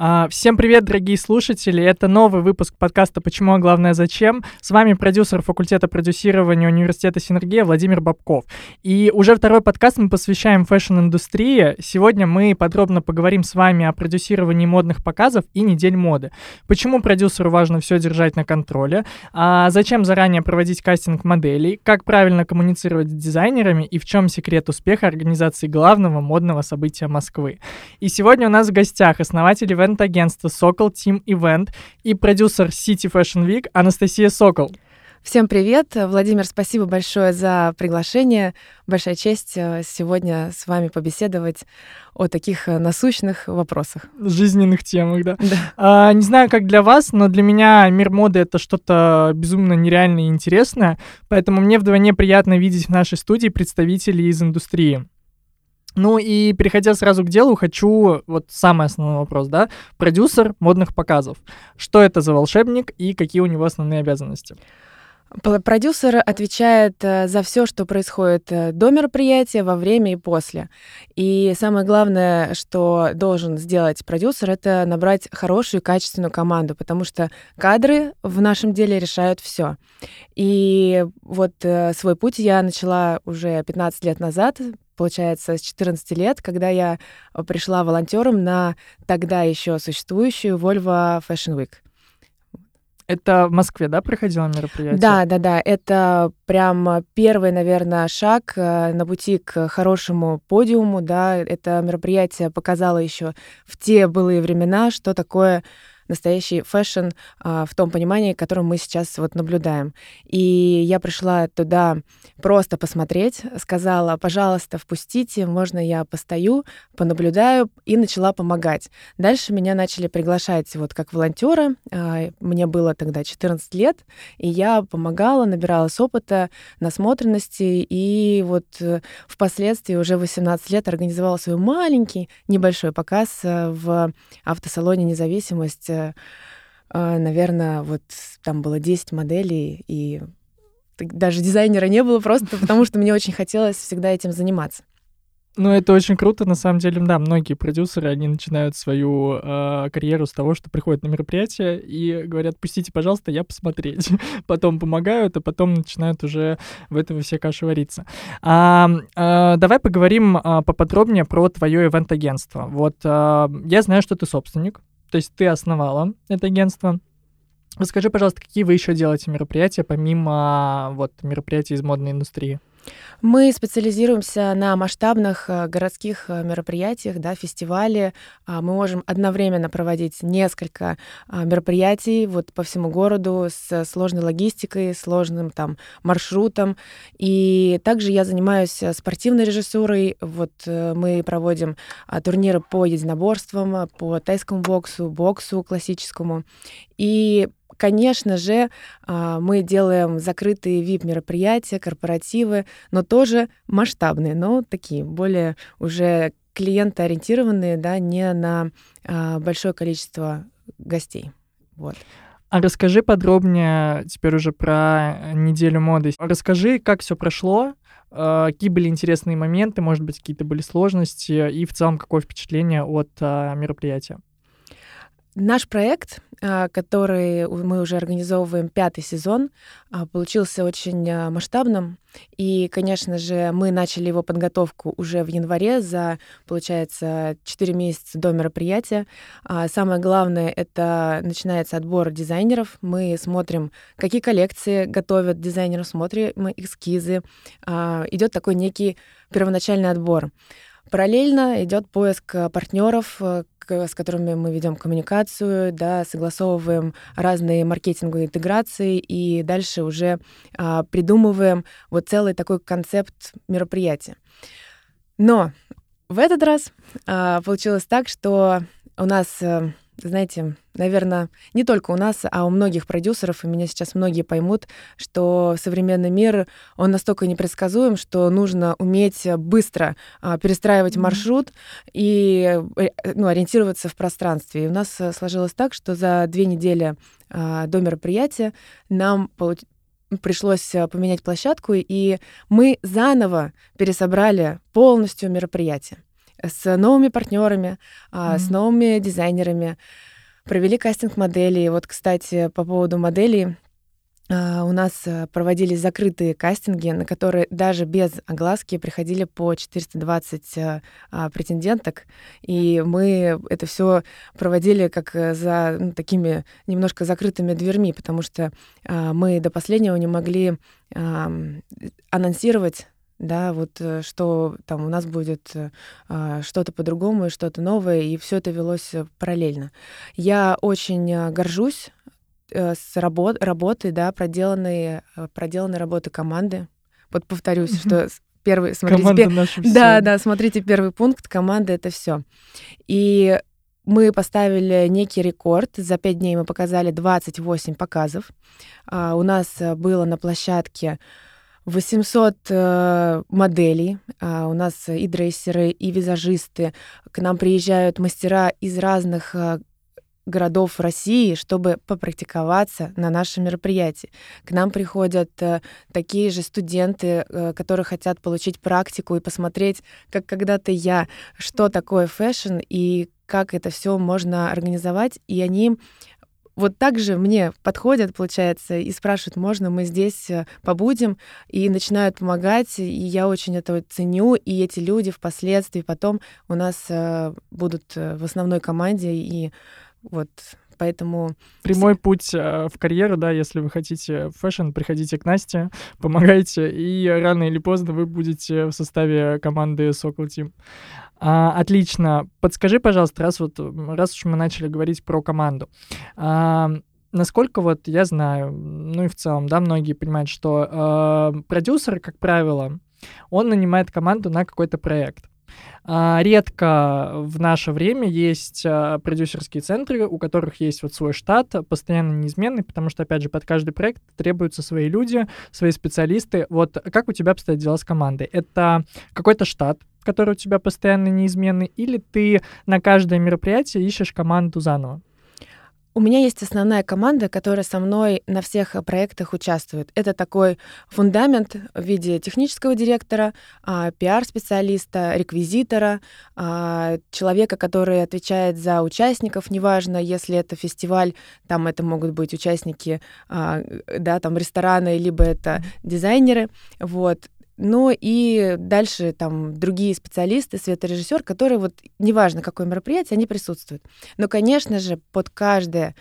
А, всем привет, дорогие слушатели! Это новый выпуск подкаста «Почему, а главное, зачем?». С вами продюсер факультета продюсирования университета Синергия Владимир Бабков. И уже второй подкаст мы посвящаем fashion-индустрии. Сегодня мы подробно поговорим с вами о продюсировании модных показов и недель моды. Почему продюсеру важно все держать на контроле? А зачем заранее проводить кастинг моделей? Как правильно коммуницировать с дизайнерами? И в чем секрет успеха организации главного модного события Москвы? И сегодня у нас в гостях основатель ивент-агентства Сокол Team Event и продюсер City Fashion Week Анастасия Сокол. Всем привет! Владимир, спасибо большое за приглашение. Большая честь э, сегодня с вами побеседовать о таких э, насущных вопросах. Жизненных темах, да. да. А, не знаю, как для вас, но для меня мир моды — это что-то безумно нереальное и интересное, поэтому мне вдвойне приятно видеть в нашей студии представителей из индустрии. Ну и переходя сразу к делу, хочу вот самый основной вопрос, да, продюсер модных показов. Что это за волшебник и какие у него основные обязанности? Продюсер отвечает э, за все, что происходит э, до мероприятия, во время и после. И самое главное, что должен сделать продюсер, это набрать хорошую, качественную команду, потому что кадры в нашем деле решают все. И вот э, свой путь я начала уже 15 лет назад, получается, с 14 лет, когда я пришла волонтером на тогда еще существующую Volvo Fashion Week. Это в Москве, да, проходило мероприятие? Да, да, да. Это прям первый, наверное, шаг э, на пути к хорошему подиуму, да. Это мероприятие показало еще в те былые времена, что такое настоящий fashion а, в том понимании, которое мы сейчас вот наблюдаем. И я пришла туда просто посмотреть, сказала, пожалуйста, впустите, можно я постою, понаблюдаю, и начала помогать. Дальше меня начали приглашать вот как волонтера. А, мне было тогда 14 лет, и я помогала, набиралась опыта, насмотренности, и вот э, впоследствии уже 18 лет организовала свой маленький, небольшой показ э, в автосалоне «Независимость» э, наверное, вот там было 10 моделей, и даже дизайнера не было просто потому, что мне очень хотелось всегда этим заниматься. Ну, это очень круто, на самом деле, да, многие продюсеры, они начинают свою э, карьеру с того, что приходят на мероприятие и говорят, пустите, пожалуйста, я посмотреть. потом помогают, а потом начинают уже в этом все каши вариться. А, а, давай поговорим а, поподробнее про твое ивент-агентство. Вот а, я знаю, что ты собственник, то есть ты основала это агентство. Расскажи, пожалуйста, какие вы еще делаете мероприятия, помимо вот мероприятий из модной индустрии? Мы специализируемся на масштабных э, городских э, мероприятиях, да, фестивале. А, мы можем одновременно проводить несколько а, мероприятий вот по всему городу с сложной логистикой, сложным там маршрутом. И также я занимаюсь э, спортивной режиссурой. Вот мы проводим а, турниры по единоборствам, по тайскому боксу, боксу классическому. И Конечно же, а, мы делаем закрытые VIP-мероприятия, корпоративы, но тоже масштабные, но такие более уже клиентоориентированные, да, не на а, большое количество гостей. Вот. А расскажи подробнее теперь уже про неделю моды. Расскажи, как все прошло, а, какие были интересные моменты, может быть, какие-то были сложности, и в целом какое впечатление от мероприятия. Наш проект, а, который мы уже организовываем пятый сезон, а, получился очень а, масштабным. И, конечно же, мы начали его подготовку уже в январе, за, получается, 4 месяца до мероприятия. Самое главное — это начинается отбор дизайнеров. Мы смотрим, какие коллекции готовят дизайнеры, смотрим эскизы. Идет такой некий первоначальный отбор. Параллельно идет поиск партнеров, с которыми мы ведем коммуникацию, да, согласовываем разные маркетинговые интеграции и дальше уже а, придумываем вот целый такой концепт мероприятия. Но в этот раз а, получилось так, что у нас а, знаете, наверное, не только у нас, а у многих продюсеров, и меня сейчас многие поймут, что современный мир, он настолько непредсказуем, что нужно уметь быстро а, перестраивать mm-hmm. маршрут и э, ну, ориентироваться в пространстве. И у нас э, сложилось так, что за две недели а, до мероприятия нам получ пришлось э, поменять площадку, и мы заново пересобрали полностью мероприятие. С новыми партнерами, mm-hmm. с новыми дизайнерами. Провели кастинг моделей. Вот, кстати, по поводу моделей, а, у нас э, проводились закрытые кастинги, на которые даже без огласки приходили по 420 э, а, претенденток, и мы это все проводили как э, за ну, такими немножко закрытыми дверьми, потому что а, мы до последнего не могли анонсировать да, вот что там у нас будет э, что-то по-другому и что-то новое, и все это велось параллельно. Я очень горжусь Э, с работ, работы, да, проделанные, э, проделанные работы команды. Вот повторюсь, mm-hmm. что первый, смотрите, команда пер... наша да, да, смотрите первый пункт, команда это все. И мы поставили некий рекорд. За пять дней мы показали 28 показов. А, у нас э, было на площадке 800 э, моделей. А, у нас и дрессеры, и визажисты. К нам приезжают мастера из разных городов России, чтобы попрактиковаться на нашем мероприятии. К нам приходят э, такие же студенты, э, которые хотят получить практику и посмотреть, как когда-то я, что такое fashion и как это все можно организовать. И они вот так же мне подходят, получается, и спрашивают, можно мы здесь э, побудем, и начинают помогать, и я очень это ценю, и эти люди впоследствии потом у нас э, будут э, в основной команде, и вот поэтому... Прямой путь э, в карьеру, да, если вы хотите fashion, приходите к Насте, помогайте, и рано или поздно вы будете в составе команды Sokol Team. А, отлично. Подскажи, пожалуйста, раз вот раз уж мы начали говорить про команду, а, насколько вот я знаю, ну и в целом, да, многие понимают, что э, продюсер, как правило, он нанимает команду на какой-то проект. А, редко в наше время есть а, продюсерские центры, у которых есть вот свой штат, постоянно неизменный, потому что, опять же, под каждый проект требуются свои люди, свои специалисты. Вот как у тебя обстоят дела с командой? Это какой-то штат, который у тебя постоянно неизменный, или ты на каждое мероприятие ищешь команду заново? У меня есть основная команда, которая со мной на всех э, проектах участвует. Это такой фундамент в виде технического директора, а, пиар-специалиста, реквизитора, а, человека, который отвечает за участников, неважно, если это фестиваль, там это могут быть участники, а, да, там рестораны, либо это дизайнеры, вот. Ну и дальше там другие специалисты, светорежиссер, которые вот, неважно какое мероприятие, они присутствуют. Но, конечно же, под каждое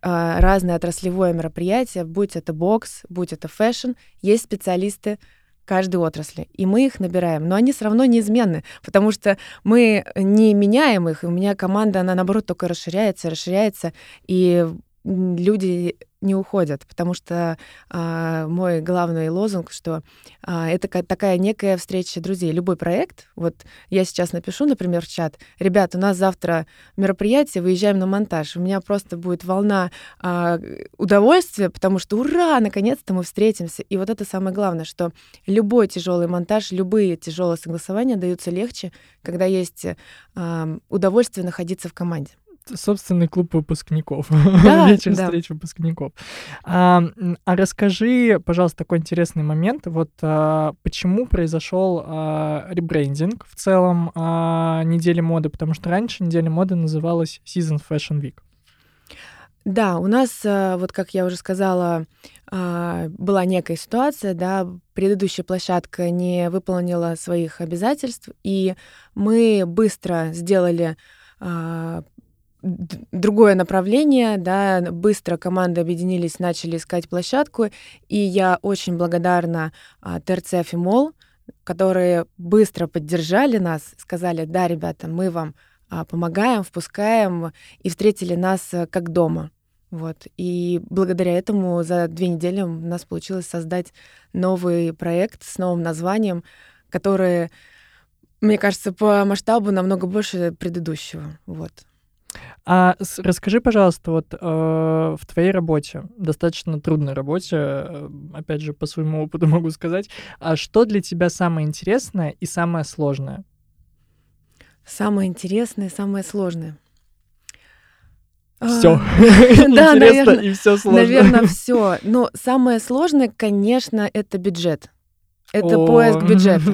а, разное отраслевое мероприятие, будь это бокс, будь это fashion, есть специалисты каждой отрасли. И мы их набираем. Но они все равно неизменны, потому что мы не меняем их. У меня команда, она наоборот только расширяется, расширяется. И люди не уходят, потому что а, мой главный лозунг, что а, это такая некая встреча друзей. Любой проект, вот я сейчас напишу, например, в чат, ребят, у нас завтра мероприятие, выезжаем на монтаж, у меня просто будет волна а, удовольствия, потому что ура, наконец-то мы встретимся. И вот это самое главное, что любой тяжелый монтаж, любые тяжелые согласования даются легче, когда есть а, удовольствие находиться в команде собственный клуб выпускников. Да, Вечер да. встреч выпускников. А, а расскажи, пожалуйста, такой интересный момент. Вот а, почему произошел а, ребрендинг в целом а, недели моды? Потому что раньше неделя моды называлась Season Fashion Week. Да, у нас, вот как я уже сказала, была некая ситуация, да, предыдущая площадка не выполнила своих обязательств, и мы быстро сделали другое направление, да, быстро команды объединились, начали искать площадку, и я очень благодарна а, ТРЦ «Фимол», которые быстро поддержали нас, сказали, да, ребята, мы вам а, помогаем, впускаем, и встретили нас а, как дома. Вот. И благодаря этому за две недели у нас получилось создать новый проект с новым названием, который, мне кажется, по масштабу намного больше предыдущего. Вот. А с, расскажи, пожалуйста, вот э, в твоей работе, достаточно трудной работе, э, опять же, по своему опыту могу сказать, а что для тебя самое интересное и самое сложное? Самое интересное, самое сложное. Все. А, да, наверное, и все сложно. Наверное, все. Но самое сложное, конечно, это бюджет. Это О. поиск бюджета.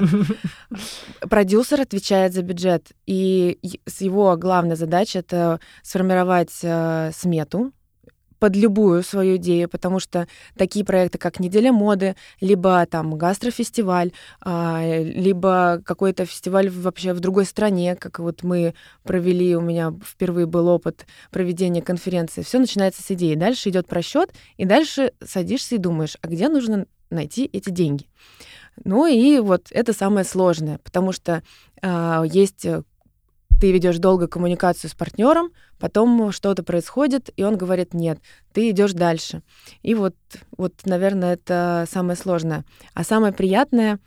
Продюсер отвечает за бюджет, и его главная задача это сформировать э, смету под любую свою идею, потому что такие проекты, как «Неделя моды», либо там гастрофестиваль, а, либо какой-то фестиваль вообще в другой стране, как вот мы провели, у меня впервые был опыт проведения конференции. Все начинается с идеи. Дальше идет просчет, и дальше садишься и думаешь, а где нужно найти эти деньги? Ну и вот это самое сложное, потому что а, есть э, ты ведешь долго коммуникацию с партнером, потом что-то происходит, и он говорит нет, ты идешь дальше. И вот, вот, наверное, это самое сложное. А самое приятное,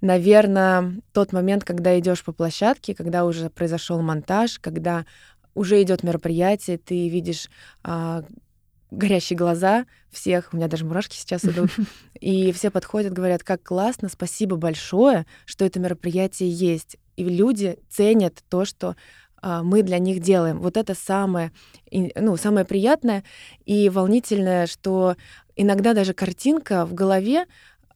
наверное, тот момент, когда идешь по площадке, когда уже произошел монтаж, когда уже идет мероприятие, ты видишь а, горящие глаза всех, у меня даже мурашки сейчас идут, и все подходят, говорят, как классно, спасибо большое, что это мероприятие есть. И люди ценят то, что а, мы для них делаем. Вот это самое, ну, самое приятное и волнительное, что иногда даже картинка в голове,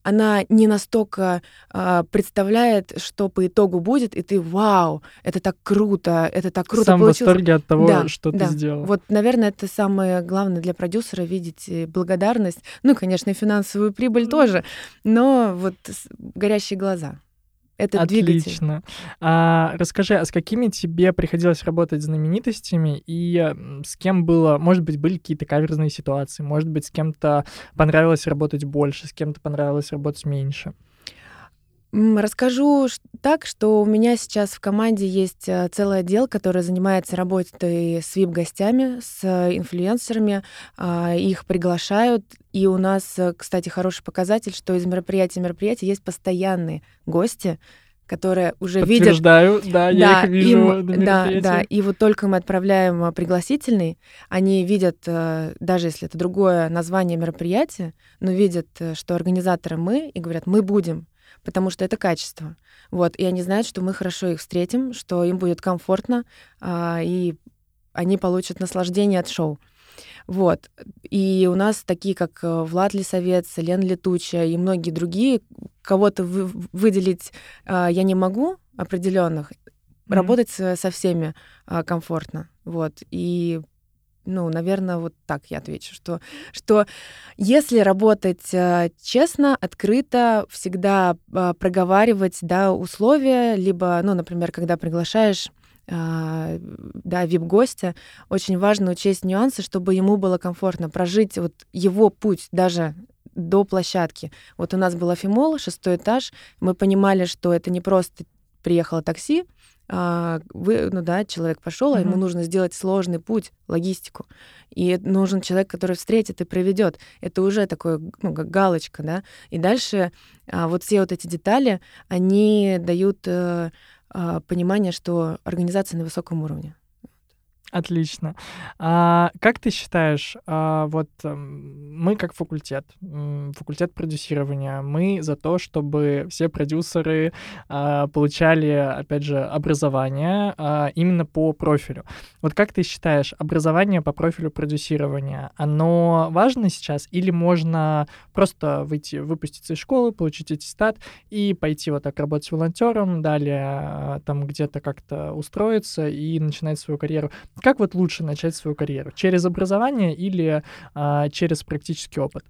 она не настолько а, представляет, что по итогу будет, и ты вау, это так круто, это так круто Сам в получилось. восторге от того, Да, что да. ты сделал. Вот, наверное, это самое главное для продюсера видеть э, благодарность, ну, конечно, и финансовую прибыль тоже, но вот горящие глаза. Это двигатель. Отлично. А, расскажи, а с какими тебе приходилось работать знаменитостями и с кем было, может быть, были какие-то каверзные ситуации, может быть, с кем-то понравилось работать больше, с кем-то понравилось работать меньше? Расскажу так, что у меня сейчас в команде есть э, целый отдел, который занимается работой с вип-гостями, с э, инфлюенсерами, а, их приглашают. И у нас, э, кстати, хороший показатель, что из мероприятия в мероприятие есть постоянные гости, которые уже видят Подтверждаю, да, я да, их вижу им- да, да. И вот только мы отправляем пригласительный, они видят, даже если это другое название мероприятия, но видят, что организаторы мы, и говорят, мы будем, потому что это качество. Вот, и они знают, что мы хорошо их встретим, что им будет комфортно, а, и они получат наслаждение от шоу. Вот. И у нас такие, как э, Влад Лисовец, Лен Летучая и многие другие, кого-то вы- выделить а, я не могу определенных, Мгм. работать со со всеми а, комфортно. Вот. И, ну, наверное, вот так я отвечу, что, что если работать а, честно, открыто, всегда а, проговаривать да, условия, либо, ну, например, когда приглашаешь а, да, вип-гостя, очень важно учесть нюансы, чтобы ему было комфортно прожить вот его путь даже до площадки. Вот у нас был Афимол, шестой этаж, мы понимали, что это не просто приехало такси, вы, ну да, человек пошел, а ему нужно сделать сложный путь, логистику. И нужен человек, который встретит и проведет. Это уже такое, ну, как галочка, да. И дальше а, вот все вот эти детали, они дают э, а, понимание, что организация на высоком уровне. Отлично. А как ты считаешь, а, вот м, мы как факультет, факультет продюсирования, мы за то, чтобы все продюсеры а, получали, опять же, образование а, именно по профилю. Вот как ты считаешь, образование по профилю продюсирования, оно важно сейчас или можно просто выйти, выпуститься из школы, получить аттестат и пойти вот так работать волонтером, далее а, там где-то как-то устроиться и начинать свою карьеру? Как вот лучше начать свою карьеру? Через образование или а, через практический опыт?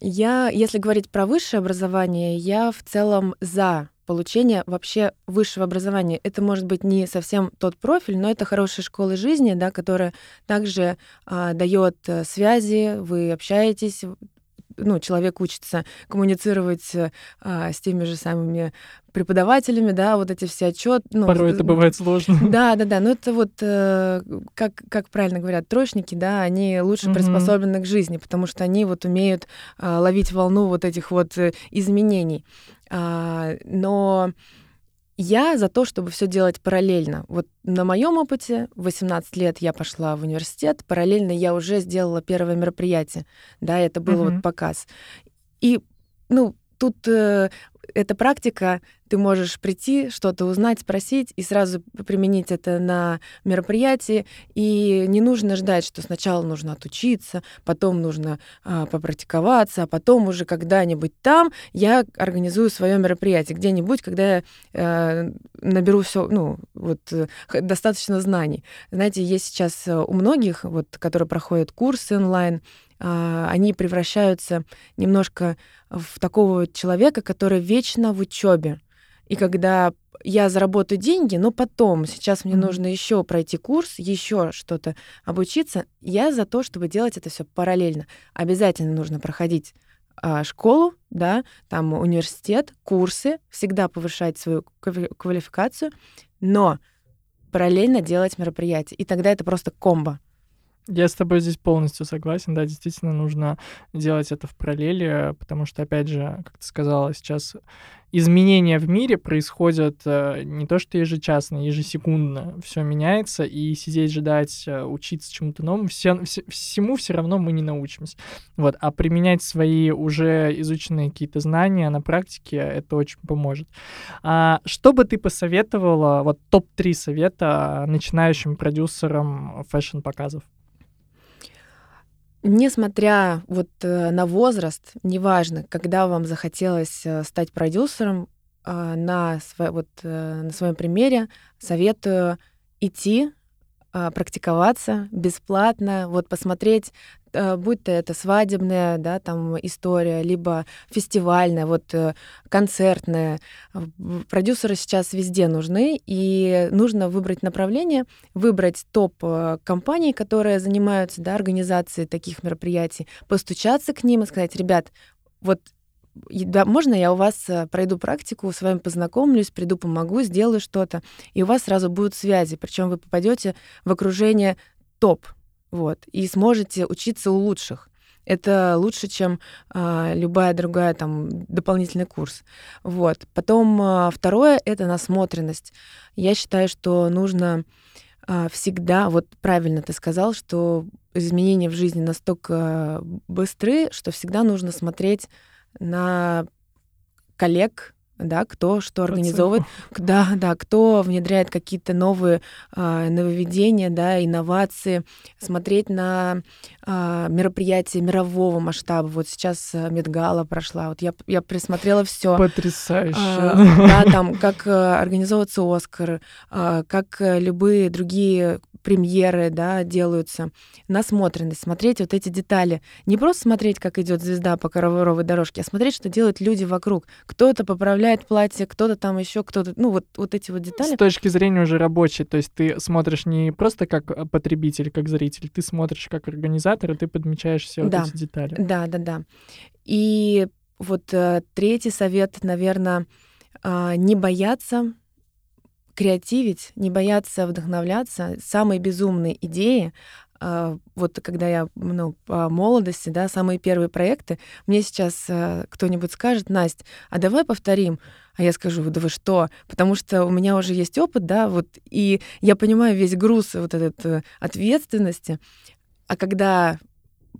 Я, если говорить про высшее образование, я в целом за получение вообще высшего образования. Это может быть не совсем тот профиль, но это хорошая школа жизни, да, которая также а, дает э, связи, вы общаетесь, ну, человек учится коммуницировать э, а, с теми же самыми преподавателями, да, вот эти все отчеты. Ну, Порой это бывает сложно. Да, да, да. Ну это вот, э, как, как правильно говорят, троечники, да, они лучше Мгм. приспособлены к жизни, потому что они вот умеют а, ловить волну вот этих вот э, изменений. А, но я за то, чтобы все делать параллельно. Вот на моем опыте, в 18 лет я пошла в университет, параллельно я уже сделала первое мероприятие, да, это был Мгм. вот показ. И, ну, тут э, эта практика, ты можешь прийти, что-то узнать, спросить и сразу применить это на мероприятии. И не нужно ждать, что сначала нужно отучиться, потом нужно а, попрактиковаться, а потом уже когда-нибудь там я организую свое мероприятие где-нибудь, когда я э, наберу все, ну вот э, достаточно знаний. Знаете, есть сейчас э, у многих, вот, которые проходят курсы онлайн, они превращаются немножко в такого человека, который вечно в учебе. И когда я заработаю деньги, но потом, сейчас мне mm-hmm. нужно еще пройти курс, еще что-то обучиться, я за то, чтобы делать это все параллельно. Обязательно нужно проходить а, школу, да, там университет, курсы, всегда повышать свою квалификацию, но параллельно делать мероприятия. И тогда это просто комбо. Я с тобой здесь полностью согласен, да, действительно нужно делать это в параллели, потому что, опять же, как ты сказала, сейчас изменения в мире происходят э, не то что ежечасно, ежесекундно, все меняется, и сидеть, ждать, э, учиться чему-то новому, все, все, всему все равно мы не научимся. Вот, а применять свои уже изученные какие-то знания на практике, это очень поможет. А, что бы ты посоветовала, вот топ-3 совета начинающим продюсерам fashion-показов? Несмотря вот э, на возраст, неважно, когда вам захотелось э, стать продюсером, а, на, сво, вот, э, на своем примере советую идти а, практиковаться бесплатно, вот посмотреть, э, будь то это свадебная, да, там история, либо фестивальная, вот э, концертная. Продюсеры сейчас везде нужны, и нужно выбрать направление, выбрать топ э, компаний, которые занимаются, да, организацией таких мероприятий, постучаться к ним и сказать, ребят, вот да, можно я у вас э, пройду практику, с вами познакомлюсь, приду, помогу, сделаю что-то, и у вас сразу будут связи, причем вы попадете в окружение топ, вот, и сможете учиться у лучших. Это лучше, чем а, любая другая там дополнительный курс. Вот. Потом а, второе это насмотренность. Я считаю, что нужно а, всегда, вот правильно ты сказал, что изменения в жизни настолько быстры, что всегда нужно смотреть на коллег, да, кто что организовывает, да, да, кто внедряет какие-то новые э, нововведения, да, инновации, смотреть на э, мероприятия мирового масштаба. Вот сейчас э, Медгала прошла, вот я я присмотрела все. Потрясающе. Э, да, там как э, организовываться Оскар, э, как э, любые другие премьеры, да, делаются, насмотренность, смотреть вот эти детали. Не просто смотреть, как идет звезда по ковровой дорожке, а смотреть, что делают люди вокруг. Кто-то поправляет платье, кто-то там еще, кто-то, ну вот, вот эти вот детали. С точки зрения уже рабочей, то есть ты смотришь не просто как э, потребитель, как зритель, ты смотришь как организатор, и ты подмечаешь все да. вот эти детали. Да, да, да. И вот э, третий совет, наверное, э, не бояться креативить, не бояться вдохновляться. Самые безумные идеи, а, вот когда я ну, по молодости, да, самые первые проекты, мне сейчас э, кто-нибудь скажет, Настя, а давай повторим. А я скажу, да вы что? Потому что у меня уже есть опыт, да, вот, и я понимаю весь груз вот этот э, ответственности. А когда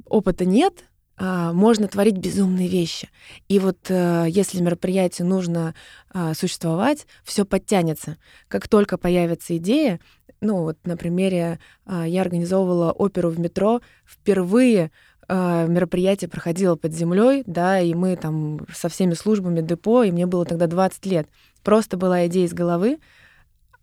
опыта нет, можно творить безумные вещи. И вот э, если мероприятию нужно а, существовать, все подтянется. Как только появится идея, ну вот на примере а, я организовывала оперу в метро, впервые мероприятие проходило под землей, да, и мы там со всеми службами депо, и мне было тогда 20 лет. Просто была идея из головы,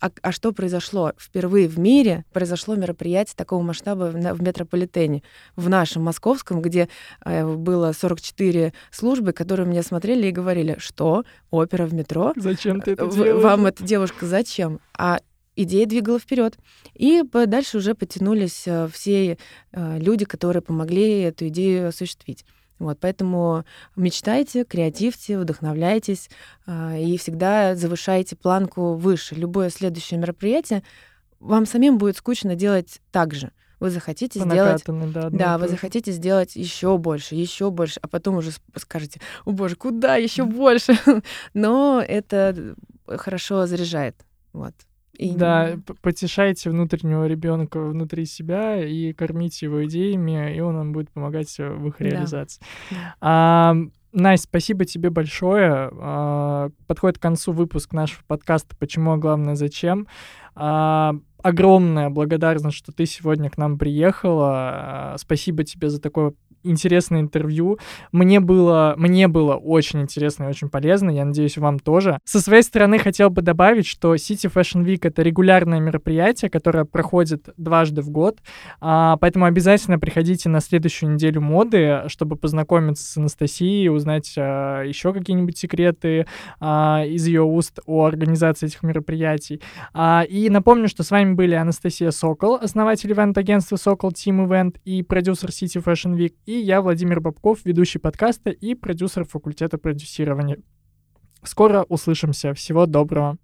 а, а что произошло? Впервые в мире произошло мероприятие такого масштаба в, в метрополитене, в нашем московском, где э, было 44 службы, которые меня смотрели и говорили, что опера в метро? Зачем ты это делаешь? Вам эта девушка зачем? А идея двигала вперед. И дальше уже потянулись э, все э, люди, которые помогли эту идею осуществить. Вот, поэтому мечтайте, креативьте, вдохновляйтесь э, и всегда завышайте планку выше. Любое следующее мероприятие вам самим будет скучно делать так же. Вы захотите сделать, да, да вы захотите сделать еще больше, еще больше, а потом уже скажете, о боже, куда еще больше? Но это хорошо заряжает, вот. И... Да, потешайте внутреннего ребенка внутри себя и кормите его идеями, и он вам будет помогать в их реализации. Да. А, Настя, спасибо тебе большое. А, подходит к концу выпуск нашего подкаста «Почему, а главное, зачем?». А, огромная благодарность, что ты сегодня к нам приехала. Спасибо тебе за такое интересное интервью. Мне было, мне было очень интересно и очень полезно. Я надеюсь, вам тоже. Со своей стороны хотел бы добавить, что City Fashion Week — это регулярное мероприятие, которое проходит дважды в год. А, поэтому обязательно приходите на следующую неделю моды, чтобы познакомиться с Анастасией, узнать а, еще какие-нибудь секреты а, из ее уст о организации этих мероприятий. И напомню, что с вами были Анастасия Сокол, основатель ивент-агентства Сокол Team Event и продюсер City Fashion Week, и я, Владимир Бабков, ведущий подкаста и продюсер факультета продюсирования. Скоро услышимся. Всего доброго.